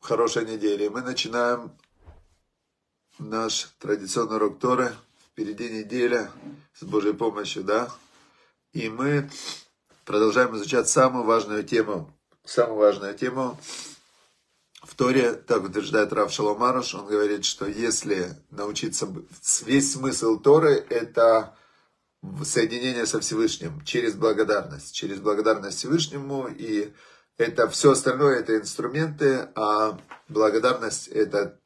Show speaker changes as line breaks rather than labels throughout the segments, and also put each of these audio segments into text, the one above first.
Хорошей недели. Мы начинаем наш традиционный урок Торы. Впереди неделя с Божьей помощью, да? И мы продолжаем изучать самую важную тему. Самую важную тему в Торе, так утверждает Рав Шаломаруш, он говорит, что если научиться, весь смысл Торы – это соединение со Всевышним через благодарность, через благодарность Всевышнему, и это все остальное, это инструменты, а благодарность – это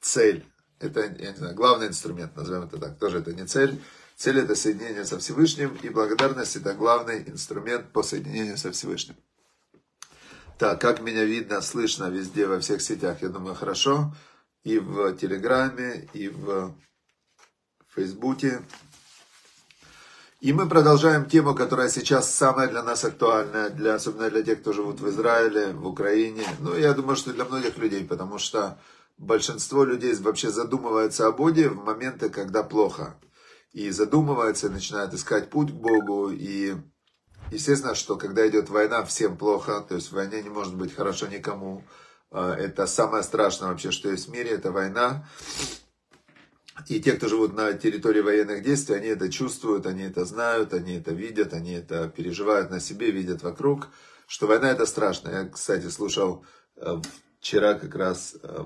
цель, это, я не знаю, главный инструмент, назовем это так, тоже это не цель, цель – это соединение со Всевышним, и благодарность – это главный инструмент по соединению со Всевышним. Так, как меня видно, слышно везде, во всех сетях, я думаю, хорошо. И в Телеграме, и в Фейсбуке. И мы продолжаем тему, которая сейчас самая для нас актуальная, для, особенно для тех, кто живут в Израиле, в Украине. Ну, я думаю, что для многих людей, потому что большинство людей вообще задумывается о Боге в моменты, когда плохо. И задумывается, и начинает искать путь к Богу, и Естественно, что когда идет война, всем плохо, то есть в войне не может быть хорошо никому. А, это самое страшное вообще, что есть в мире, это война. И те, кто живут на территории военных действий, они это чувствуют, они это знают, они это видят, они это переживают на себе, видят вокруг, что война это страшно. Я, кстати, слушал э, вчера как раз, э,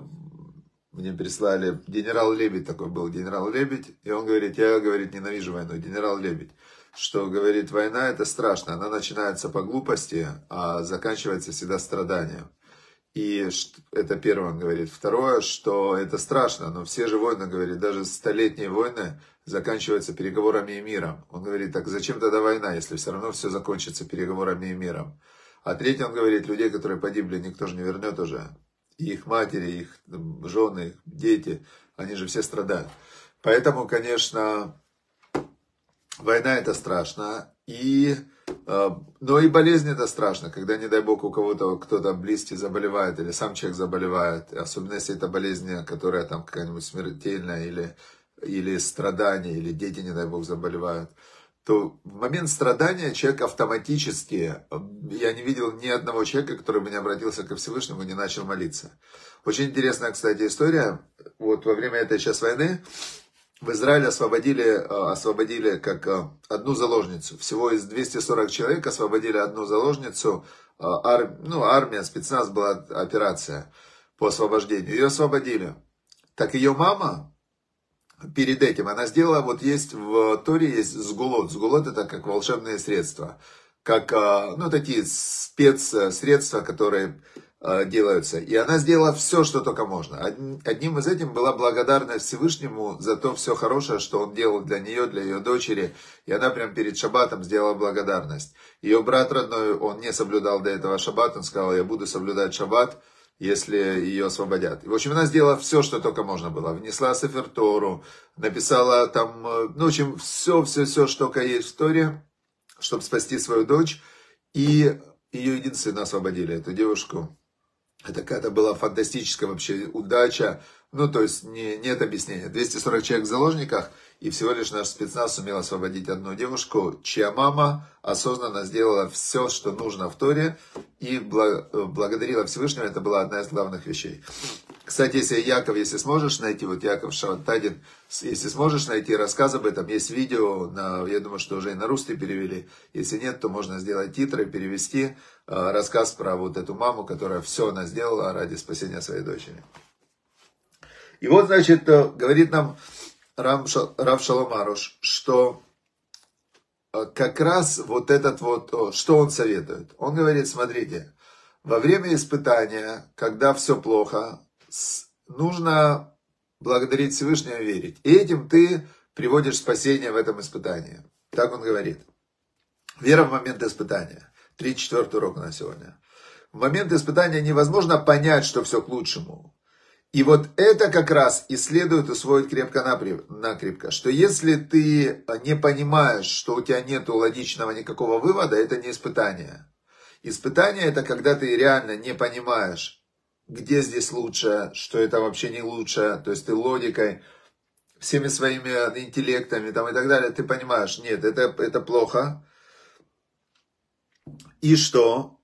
мне прислали, генерал Лебедь такой был, генерал Лебедь, и он говорит, я, говорит, ненавижу войну, генерал Лебедь что, говорит, война это страшно, она начинается по глупости, а заканчивается всегда страданием. И это первое он говорит. Второе, что это страшно, но все же войны, говорит, даже столетние войны заканчиваются переговорами и миром. Он говорит, так зачем тогда война, если все равно все закончится переговорами и миром? А третий, он говорит, людей, которые погибли, никто же не вернет уже. И их матери, их жены, их дети, они же все страдают. Поэтому, конечно, Война это страшно, и, э, но и болезнь это страшно, когда, не дай бог, у кого-то кто-то близкий заболевает, или сам человек заболевает, особенно если это болезнь, которая там какая-нибудь смертельная, или, или страдание, или дети, не дай бог, заболевают, то в момент страдания человек автоматически, я не видел ни одного человека, который бы не обратился ко Всевышнему и не начал молиться. Очень интересная, кстати, история. Вот во время этой сейчас войны в Израиле освободили, э, освободили как э, одну заложницу. Всего из 240 человек освободили одну заложницу. Э, ар, ну, армия, спецназ была операция по освобождению. Ее освободили. Так ее мама перед этим, она сделала, вот есть в Торе есть сгулот. Сгулот это как волшебные средства. Как, ну, такие спецсредства, которые делаются. И она сделала все, что только можно. Одним из этим была благодарность Всевышнему за то все хорошее, что он делал для нее, для ее дочери. И она прям перед шаббатом сделала благодарность. Ее брат родной, он не соблюдал до этого шаббат, он сказал, я буду соблюдать шаббат, если ее освободят. В общем, она сделала все, что только можно было. Внесла Сефертору, написала там, э, ну, в общем, все, все, все, что только есть в истории, чтобы спасти свою дочь. И ее единственно освободили, эту девушку. Это какая-то была фантастическая вообще удача. Ну, то есть не, нет объяснения. 240 человек в заложниках, и всего лишь наш спецназ сумел освободить одну девушку, чья мама осознанно сделала все, что нужно в Торе, и благодарила Всевышнего. Это была одна из главных вещей. Кстати, если Яков, если сможешь найти, вот Яков Шавантадин, если сможешь найти рассказ об этом, есть видео, на, я думаю, что уже и на русский перевели. Если нет, то можно сделать титры, перевести э, рассказ про вот эту маму, которая все она сделала ради спасения своей дочери. И вот, значит, э, говорит нам Рав Шаломаруш, что э, как раз вот этот вот, что он советует? Он говорит, смотрите, во время испытания, когда все плохо, нужно благодарить Всевышнего верить. И этим ты приводишь спасение в этом испытании. Так он говорит. Вера в момент испытания. 34 урок на сегодня. В момент испытания невозможно понять, что все к лучшему. И вот это как раз и следует усвоить крепко-накрепко, что если ты не понимаешь, что у тебя нет логичного никакого вывода, это не испытание. Испытание это когда ты реально не понимаешь, где здесь лучше, что это вообще не лучше, то есть ты логикой, всеми своими интеллектами там и так далее, ты понимаешь, нет, это, это плохо. И что?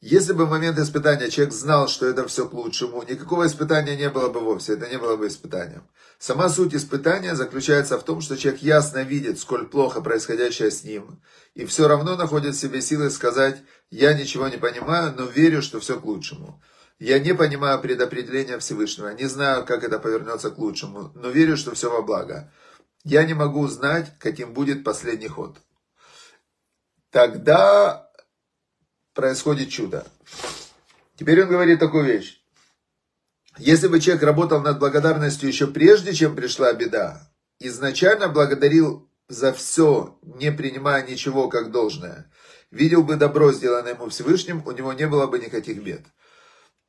Если бы в момент испытания человек знал, что это все к лучшему, никакого испытания не было бы вовсе, это не было бы испытанием. Сама суть испытания заключается в том, что человек ясно видит, сколь плохо происходящее с ним, и все равно находит в себе силы сказать, я ничего не понимаю, но верю, что все к лучшему. Я не понимаю предопределения Всевышнего, не знаю, как это повернется к лучшему, но верю, что все во благо. Я не могу знать, каким будет последний ход. Тогда происходит чудо. Теперь он говорит такую вещь. Если бы человек работал над благодарностью еще прежде, чем пришла беда, изначально благодарил за все, не принимая ничего как должное, видел бы добро, сделанное ему Всевышним, у него не было бы никаких бед.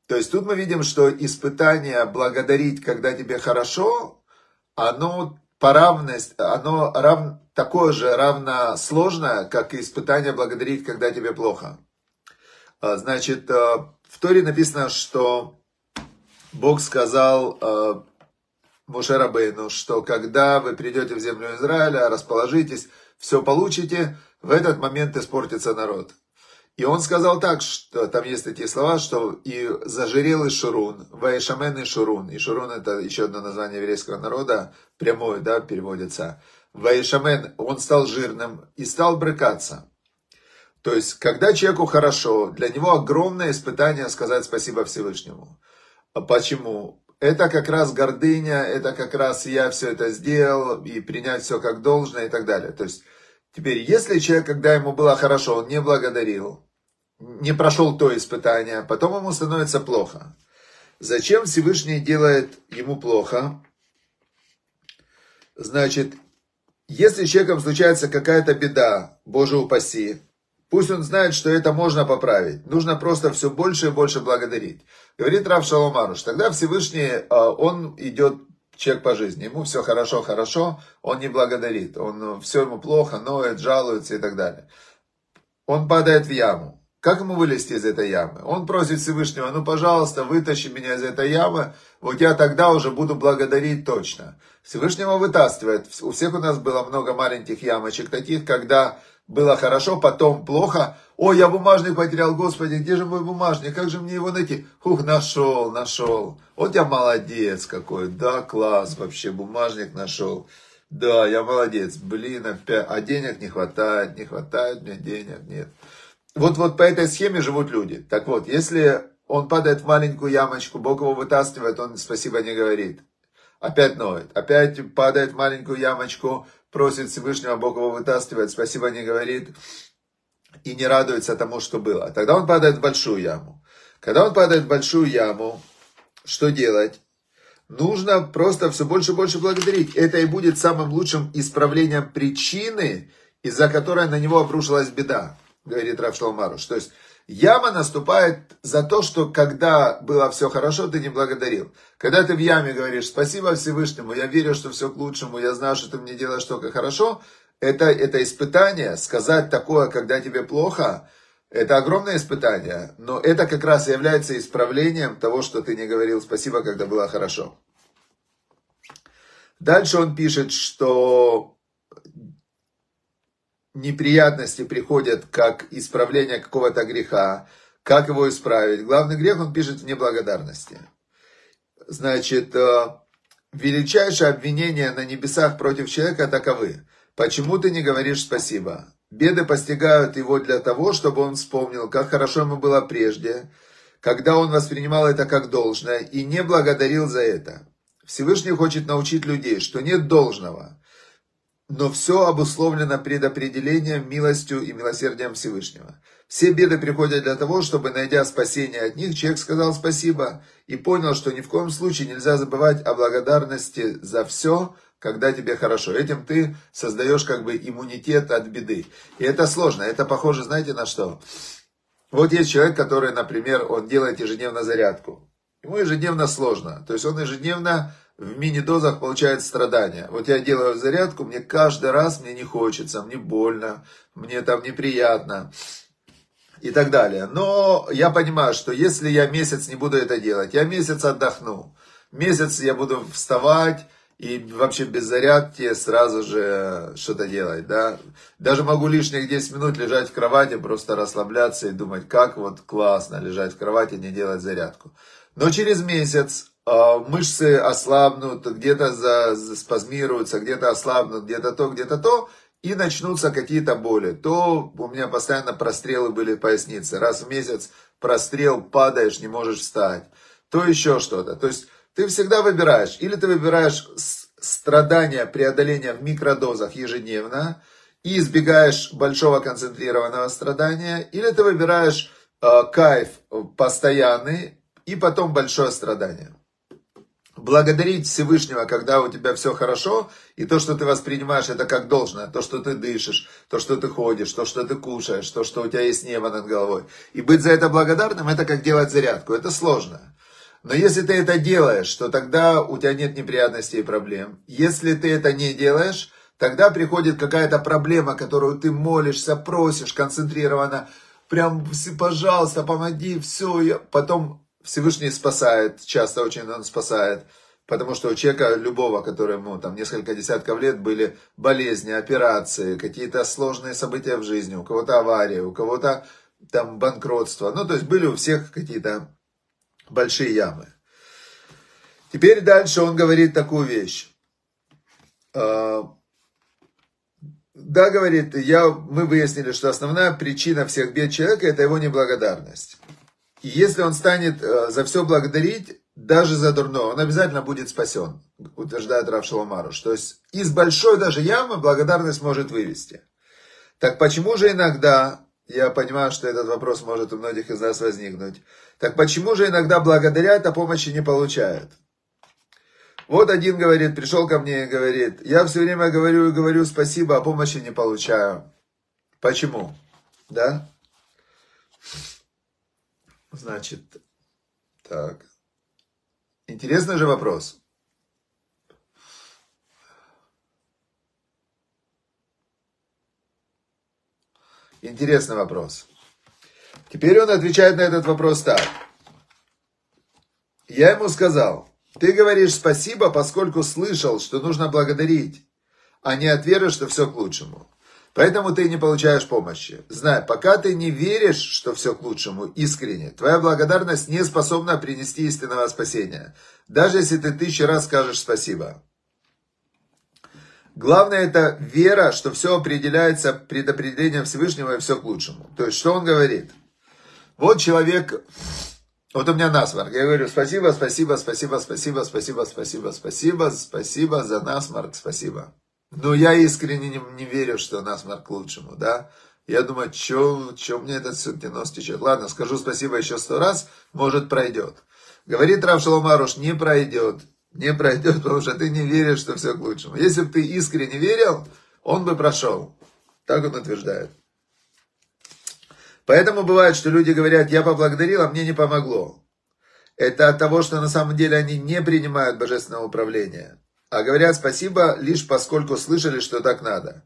То есть тут мы видим, что испытание благодарить, когда тебе хорошо, оно по равности, оно рав, такое же равно сложное, как и испытание благодарить, когда тебе плохо. А, значит, а, в Торе написано, что Бог сказал а, Моше Рабейну, что когда вы придете в землю Израиля, расположитесь, все получите, в этот момент испортится народ. И он сказал так, что там есть такие слова, что и зажирел и Шурун, Ваишамен и Шурун. И Шурун это еще одно название еврейского народа, прямое, да, переводится. Ваишамен, он стал жирным и стал брыкаться. То есть, когда человеку хорошо, для него огромное испытание сказать спасибо Всевышнему. А почему? Это как раз гордыня, это как раз я все это сделал, и принять все как должное и так далее. То есть, теперь, если человек, когда ему было хорошо, он не благодарил, не прошел то испытание, потом ему становится плохо. Зачем Всевышний делает ему плохо? Значит, если с человеком случается какая-то беда, Боже упаси, Пусть он знает, что это можно поправить. Нужно просто все больше и больше благодарить. Говорит Рав Шаломаруш. Тогда Всевышний, а, он идет человек по жизни. Ему все хорошо, хорошо, он не благодарит. Он все ему плохо, ноет, жалуется и так далее. Он падает в яму. Как ему вылезти из этой ямы? Он просит Всевышнего, ну, пожалуйста, вытащи меня из этой ямы, вот я тогда уже буду благодарить точно. Всевышнего вытаскивает. У всех у нас было много маленьких ямочек таких, когда было хорошо, потом плохо. Ой, я бумажник потерял, Господи, где же мой бумажник, как же мне его найти? Ух, нашел, нашел. Вот я молодец какой, да, класс, вообще бумажник нашел. Да, я молодец, блин, опять, а денег не хватает, не хватает мне денег, нет. Вот, вот по этой схеме живут люди. Так вот, если он падает в маленькую ямочку, Бог его вытаскивает, он спасибо не говорит. Опять ноет, опять падает в маленькую ямочку, просит Всевышнего, Бог его вытаскивает, спасибо не говорит и не радуется тому, что было. Тогда он падает в большую яму. Когда он падает в большую яму, что делать? Нужно просто все больше и больше благодарить. Это и будет самым лучшим исправлением причины, из-за которой на него обрушилась беда, говорит Рав Шломаруш. То есть Яма наступает за то, что когда было все хорошо, ты не благодарил. Когда ты в яме говоришь, спасибо Всевышнему, я верю, что все к лучшему, я знаю, что ты мне делаешь только хорошо, это, это испытание, сказать такое, когда тебе плохо, это огромное испытание, но это как раз является исправлением того, что ты не говорил спасибо, когда было хорошо. Дальше он пишет, что неприятности приходят как исправление какого-то греха, как его исправить. Главный грех он пишет в неблагодарности. Значит, э, величайшее обвинение на небесах против человека таковы. Почему ты не говоришь спасибо? Беды постигают его для того, чтобы он вспомнил, как хорошо ему было прежде, когда он воспринимал это как должное и не благодарил за это. Всевышний хочет научить людей, что нет должного но все обусловлено предопределением, милостью и милосердием Всевышнего. Все беды приходят для того, чтобы, найдя спасение от них, человек сказал спасибо и понял, что ни в коем случае нельзя забывать о благодарности за все, когда тебе хорошо. Этим ты создаешь как бы иммунитет от беды. И это сложно. Это похоже, знаете, на что? Вот есть человек, который, например, он делает ежедневно зарядку. Ему ежедневно сложно. То есть он ежедневно в мини-дозах получает страдания. Вот я делаю зарядку, мне каждый раз мне не хочется, мне больно, мне там неприятно и так далее. Но я понимаю, что если я месяц не буду это делать, я месяц отдохну, месяц я буду вставать и вообще без зарядки сразу же что-то делать, да. Даже могу лишних 10 минут лежать в кровати, просто расслабляться и думать, как вот классно лежать в кровати, не делать зарядку. Но через месяц мышцы ослабнут, где-то спазмируются, где-то ослабнут, где-то то, где-то то, и начнутся какие-то боли. То у меня постоянно прострелы были в пояснице. Раз в месяц прострел, падаешь, не можешь встать. То еще что-то. То есть ты всегда выбираешь. Или ты выбираешь страдания, преодоления в микродозах ежедневно и избегаешь большого концентрированного страдания. Или ты выбираешь э, кайф постоянный и потом большое страдание. Благодарить Всевышнего, когда у тебя все хорошо, и то, что ты воспринимаешь это как должное, то, что ты дышишь, то, что ты ходишь, то, что ты кушаешь, то, что у тебя есть небо над головой. И быть за это благодарным, это как делать зарядку, это сложно. Но если ты это делаешь, то тогда у тебя нет неприятностей и проблем. Если ты это не делаешь, тогда приходит какая-то проблема, которую ты молишься, просишь концентрированно, прям, пожалуйста, помоги, все, я... потом Всевышний спасает, часто очень он спасает, потому что у человека любого, которому там несколько десятков лет были болезни, операции, какие-то сложные события в жизни, у кого-то авария, у кого-то там банкротство, ну то есть были у всех какие-то большие ямы. Теперь дальше он говорит такую вещь. А, да, говорит, я, мы выяснили, что основная причина всех бед человека – это его неблагодарность. И если он станет э, за все благодарить, даже за дурное, он обязательно будет спасен, утверждает Рав Шаломаруш. То есть из большой даже ямы благодарность может вывести. Так почему же иногда я понимаю, что этот вопрос может у многих из нас возникнуть. Так почему же иногда благодарят, а помощи не получают? Вот один говорит, пришел ко мне и говорит, я все время говорю и говорю спасибо, а помощи не получаю. Почему? Да? Значит, так. Интересный же вопрос. Интересный вопрос. Теперь он отвечает на этот вопрос так. Я ему сказал, ты говоришь спасибо, поскольку слышал, что нужно благодарить, а не от веры, что все к лучшему. Поэтому ты не получаешь помощи. Знай, пока ты не веришь, что все к лучшему, искренне, твоя благодарность не способна принести истинного спасения. Даже если ты тысячу раз скажешь спасибо. Главное это вера, что все определяется предопределением Всевышнего и все к лучшему. То есть, что он говорит? Вот человек, вот у меня насморк. Я говорю, спасибо, спасибо, спасибо, спасибо, спасибо, спасибо, спасибо, спасибо за насморк, спасибо. Но я искренне не, не верю, что насморк к лучшему, да. Я думаю, что мне этот нос течет. Ладно, скажу спасибо еще сто раз, может пройдет. Говорит Рав Шаломаруш, не пройдет не пройдет, потому что ты не веришь, что все к лучшему. Если бы ты искренне верил, он бы прошел. Так он утверждает. Поэтому бывает, что люди говорят, я поблагодарил, а мне не помогло. Это от того, что на самом деле они не принимают божественного управления, а говорят спасибо лишь поскольку слышали, что так надо.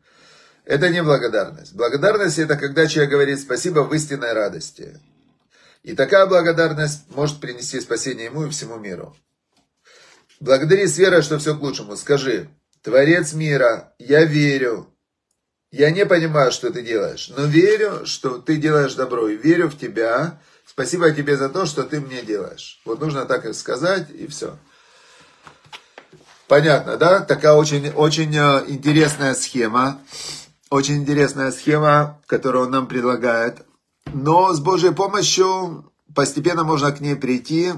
Это не благодарность. Благодарность это когда человек говорит спасибо в истинной радости. И такая благодарность может принести спасение ему и всему миру. Благодари с верой, что все к лучшему. Скажи, Творец мира, я верю. Я не понимаю, что ты делаешь, но верю, что ты делаешь добро. И верю в тебя. Спасибо тебе за то, что ты мне делаешь. Вот нужно так и сказать, и все. Понятно, да? Такая очень, очень э, интересная схема. Очень интересная схема, которую он нам предлагает. Но с Божьей помощью постепенно можно к ней прийти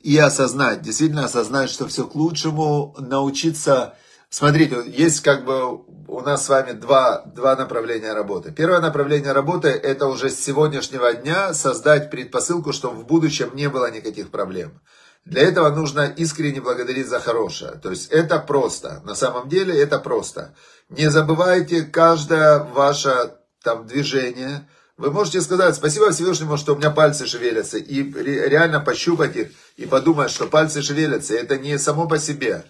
и осознать, действительно осознать, что все к лучшему, научиться... Смотрите, есть как бы у нас с вами два, два направления работы. Первое направление работы – это уже с сегодняшнего дня создать предпосылку, чтобы в будущем не было никаких проблем. Для этого нужно искренне благодарить за хорошее. То есть это просто. На самом деле это просто. Не забывайте каждое ваше там движение – вы можете сказать, спасибо Всевышнему, что у меня пальцы шевелятся, и реально пощупать их, и подумать, что пальцы шевелятся. Это не само по себе.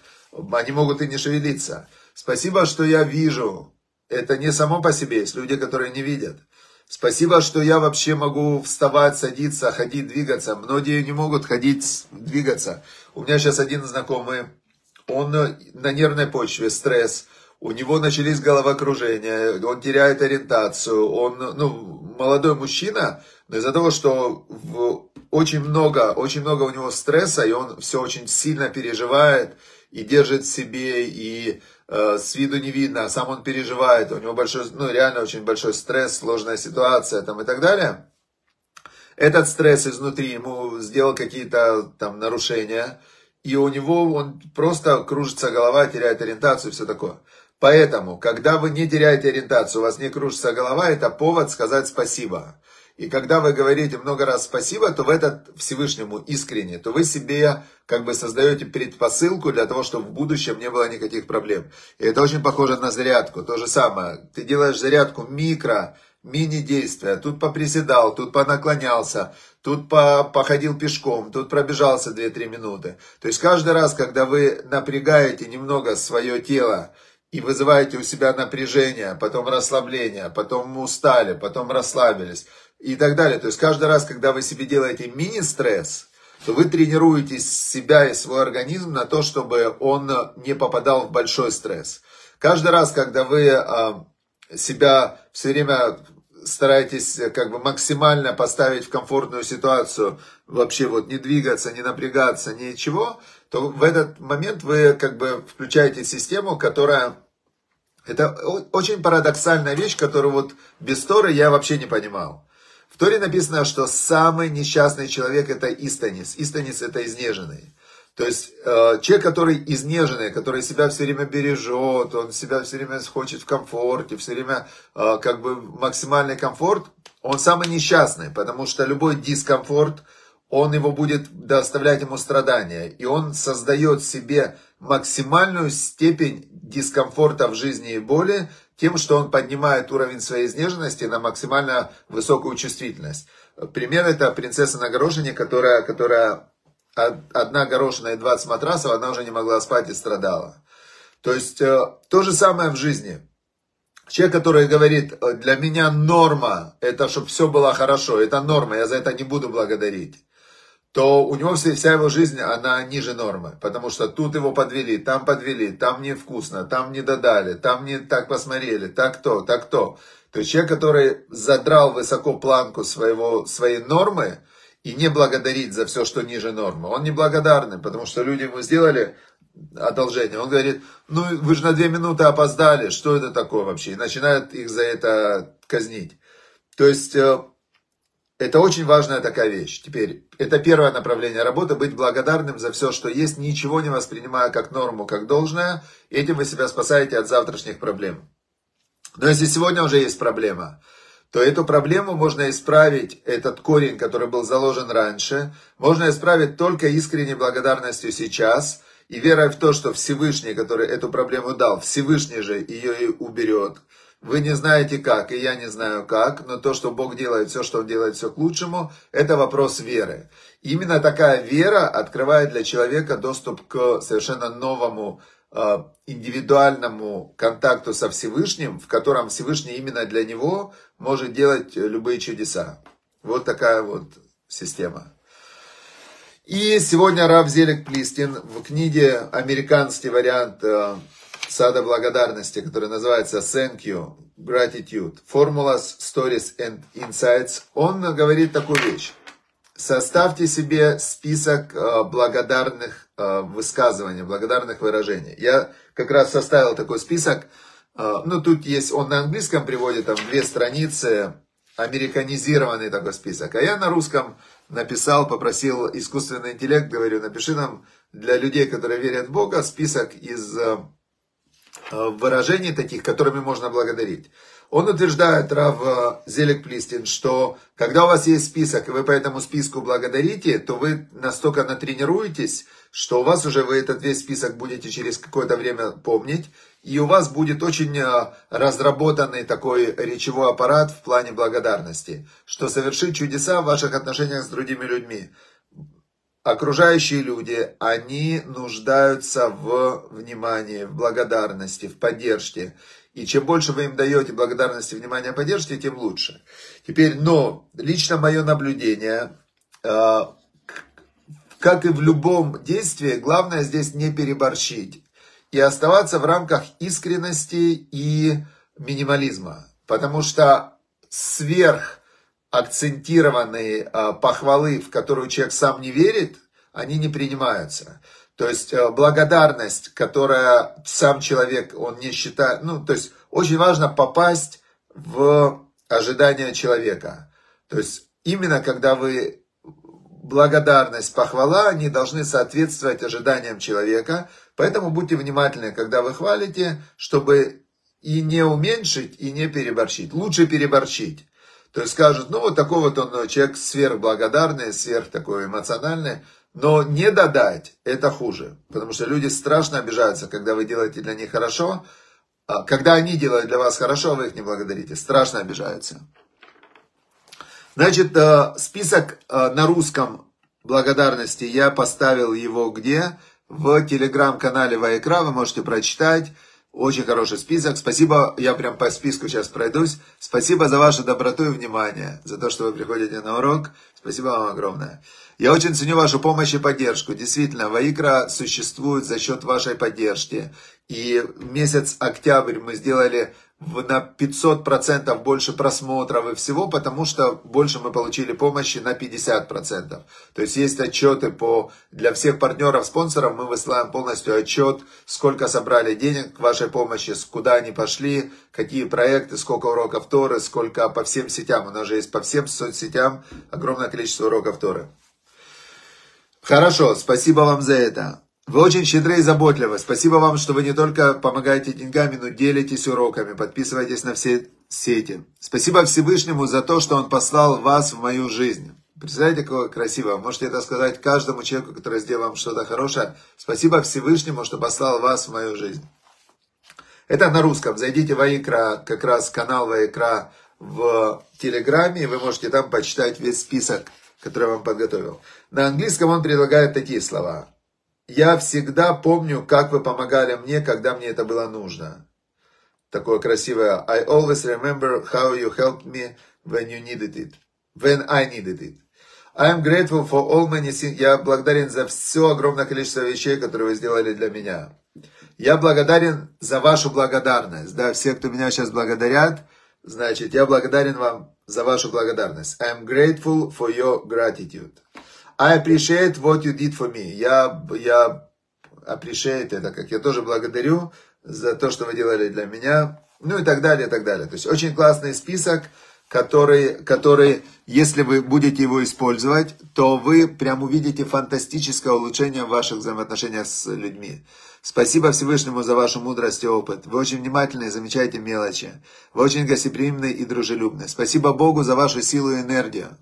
Они могут и не шевелиться. Спасибо, что я вижу. Это не само по себе. Есть люди, которые не видят. Спасибо, что я вообще могу вставать, садиться, ходить, двигаться. Многие не могут ходить, двигаться. У меня сейчас один знакомый, он на нервной почве, стресс, у него начались головокружения, он теряет ориентацию, он, ну, молодой мужчина, но из-за того, что в, очень много, очень много у него стресса, и он все очень сильно переживает, и держит в себе, и с виду не видно, а сам он переживает, у него большой, ну, реально очень большой стресс, сложная ситуация там и так далее. Этот стресс изнутри ему сделал какие-то там нарушения, и у него он просто кружится голова, теряет ориентацию и все такое. Поэтому, когда вы не теряете ориентацию, у вас не кружится голова, это повод сказать спасибо. И когда вы говорите много раз спасибо, то в этот Всевышнему искренне, то вы себе как бы создаете предпосылку для того, чтобы в будущем не было никаких проблем. И это очень похоже на зарядку. То же самое. Ты делаешь зарядку микро, мини-действия. Тут поприседал, тут понаклонялся, тут по, походил пешком, тут пробежался 2-3 минуты. То есть каждый раз, когда вы напрягаете немного свое тело, и вызываете у себя напряжение, потом расслабление, потом устали, потом расслабились и так далее. То есть каждый раз, когда вы себе делаете мини-стресс, то вы тренируете себя и свой организм на то, чтобы он не попадал в большой стресс. Каждый раз, когда вы а, себя все время стараетесь как бы максимально поставить в комфортную ситуацию, вообще вот не двигаться, не напрягаться, ничего, то в этот момент вы как бы включаете систему, которая это очень парадоксальная вещь, которую вот без Торы я вообще не понимал. В Торе написано, что самый несчастный человек это истанис. Истанис это изнеженный. То есть э, человек, который изнеженный, который себя все время бережет, он себя все время хочет в комфорте, все время э, как бы максимальный комфорт, он самый несчастный, потому что любой дискомфорт, он его будет доставлять ему страдания. И он создает себе максимальную степень дискомфорта в жизни и боли тем, что он поднимает уровень своей изнеженности на максимально высокую чувствительность. Пример это принцесса на горошине, которая, которая одна горошина и 20 матрасов, она уже не могла спать и страдала. То есть э, то же самое в жизни. Человек, который говорит, для меня норма, это чтобы все было хорошо, это норма, я за это не буду благодарить то у него вся, его жизнь, она ниже нормы. Потому что тут его подвели, там подвели, там невкусно, там не додали, там не так посмотрели, так то, так то. То есть человек, который задрал высоко планку своего, своей нормы и не благодарит за все, что ниже нормы, он неблагодарный, потому что люди ему сделали одолжение. Он говорит, ну вы же на две минуты опоздали, что это такое вообще? И начинает их за это казнить. То есть э, это очень важная такая вещь. Теперь, это первое направление работы, быть благодарным за все, что есть, ничего не воспринимая как норму, как должное. Этим вы себя спасаете от завтрашних проблем. Но если сегодня уже есть проблема, то эту проблему можно исправить, этот корень, который был заложен раньше, можно исправить только искренней благодарностью сейчас и верой в то, что Всевышний, который эту проблему дал, Всевышний же ее и уберет. Вы не знаете как, и я не знаю как, но то, что Бог делает, все, что Он делает, все к лучшему, это вопрос веры. Именно такая вера открывает для человека доступ к совершенно новому э, индивидуальному контакту со Всевышним, в котором Всевышний именно для него может делать любые чудеса. Вот такая вот система. И сегодня Рав Зелик Плистин в книге американский вариант э, сада благодарности, который называется Thank You, Gratitude, Formulas, Stories and Insights, он говорит такую вещь. Составьте себе список э, благодарных э, высказываний, благодарных выражений. Я как раз составил такой список. Э, ну, тут есть, он на английском приводит там две страницы, американизированный такой список. А я на русском написал, попросил искусственный интеллект, говорю, напиши нам для людей, которые верят в Бога, список из выражений таких, которыми можно благодарить. Он утверждает, Рав э, Зелек Плистин, что когда у вас есть список, и вы по этому списку благодарите, то вы настолько натренируетесь, что у вас уже вы этот весь список будете через какое-то время помнить, и у вас будет очень э, разработанный такой речевой аппарат в плане благодарности, что совершит чудеса в ваших отношениях с другими людьми окружающие люди, они нуждаются в внимании, в благодарности, в поддержке. И чем больше вы им даете благодарности, внимания, поддержки, тем лучше. Теперь, но лично мое наблюдение, э, как и в любом действии, главное здесь не переборщить и оставаться в рамках искренности и минимализма. Потому что сверх акцентированные а, похвалы, в которую человек сам не верит, они не принимаются. То есть э, благодарность, которая сам человек, он не считает, ну, то есть очень важно попасть в ожидания человека. То есть именно когда вы благодарность, похвала, они должны соответствовать ожиданиям человека. Поэтому будьте внимательны, когда вы хвалите, чтобы и не уменьшить, и не переборщить. Лучше переборщить. То есть скажут, ну вот такой вот он человек сверхблагодарный, сверх такой эмоциональный. Но не додать, это хуже. Потому что люди страшно обижаются, когда вы делаете для них хорошо. А когда они делают для вас хорошо, а вы их не благодарите. Страшно обижаются. Значит, э, список э, на русском благодарности я поставил его где? В телеграм-канале Вайкра, вы можете прочитать. Очень хороший список. Спасибо, я прям по списку сейчас пройдусь. Спасибо за вашу доброту и внимание, за то, что вы приходите на урок. Спасибо вам огромное. Я очень ценю вашу помощь и поддержку. Действительно, Ваикра существует за счет вашей поддержки. И месяц октябрь мы сделали на 500% больше просмотров и всего, потому что больше мы получили помощи на 50%. То есть есть отчеты по, для всех партнеров, спонсоров, мы высылаем полностью отчет, сколько собрали денег к вашей помощи, куда они пошли, какие проекты, сколько уроков Торы, сколько по всем сетям. У нас же есть по всем соцсетям огромное количество уроков Торы. Хорошо, спасибо вам за это. Вы очень щедры и заботливы. Спасибо вам, что вы не только помогаете деньгами, но делитесь уроками, подписывайтесь на все сети. Спасибо Всевышнему за то, что Он послал вас в мою жизнь. Представляете, какое красиво. Можете это сказать каждому человеку, который сделал вам что-то хорошее. Спасибо Всевышнему, что послал вас в мою жизнь. Это на русском. Зайдите в Аикра, как раз канал Аикра в Телеграме, и вы можете там почитать весь список, который я вам подготовил. На английском он предлагает такие слова. Я всегда помню, как вы помогали мне, когда мне это было нужно. Такое красивое. I always remember how you helped me when you needed it. When I needed it. I am grateful for all many things. Я благодарен за все огромное количество вещей, которые вы сделали для меня. Я благодарен за вашу благодарность. Да, все, кто меня сейчас благодарят, значит, я благодарен вам за вашу благодарность. I am grateful for your gratitude. I appreciate what you did for me. Я, я appreciate это, как я тоже благодарю за то, что вы делали для меня. Ну и так далее, и так далее. То есть очень классный список, который, который, если вы будете его использовать, то вы прям увидите фантастическое улучшение в ваших взаимоотношениях с людьми. Спасибо Всевышнему за вашу мудрость и опыт. Вы очень внимательны и замечаете мелочи. Вы очень гостеприимны и дружелюбны. Спасибо Богу за вашу силу и энергию.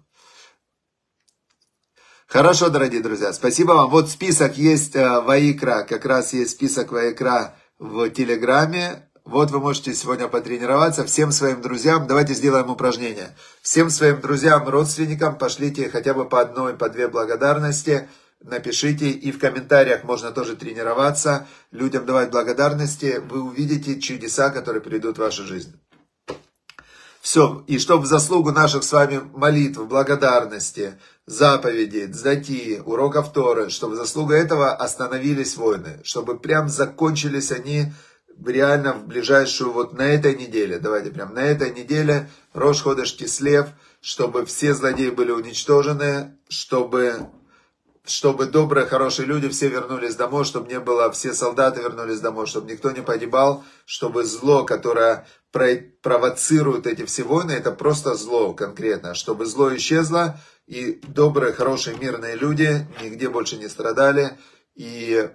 Хорошо, дорогие друзья, спасибо вам. Вот список есть э, Ваикра, как раз есть список Ваикра в Телеграме. Вот вы можете сегодня потренироваться. Всем своим друзьям, давайте сделаем упражнение. Всем своим друзьям, родственникам пошлите хотя бы по одной, по две благодарности. Напишите и в комментариях можно тоже тренироваться. Людям давать благодарности. Вы увидите чудеса, которые придут в вашу жизнь. Все, и чтобы в заслугу наших с вами молитв, благодарности, заповедей, дзати, уроков Торы, чтобы в заслугу этого остановились войны, чтобы прям закончились они реально в ближайшую, вот на этой неделе, давайте прям на этой неделе, Рош Ходыш Кислев, чтобы все злодеи были уничтожены, чтобы чтобы добрые, хорошие люди все вернулись домой, чтобы не было, все солдаты вернулись домой, чтобы никто не погибал, чтобы зло, которое провоцирует эти все войны, это просто зло конкретно, чтобы зло исчезло, и добрые, хорошие, мирные люди нигде больше не страдали, и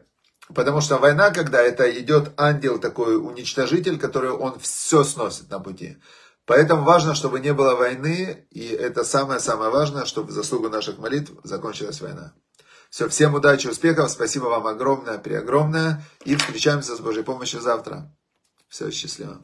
Потому что война, когда это идет ангел такой уничтожитель, который он все сносит на пути. Поэтому важно, чтобы не было войны, и это самое-самое важное, чтобы в заслугу наших молитв закончилась война. Все, всем удачи, успехов, спасибо вам огромное, преогромное, и встречаемся с Божьей помощью завтра. Все, счастливо.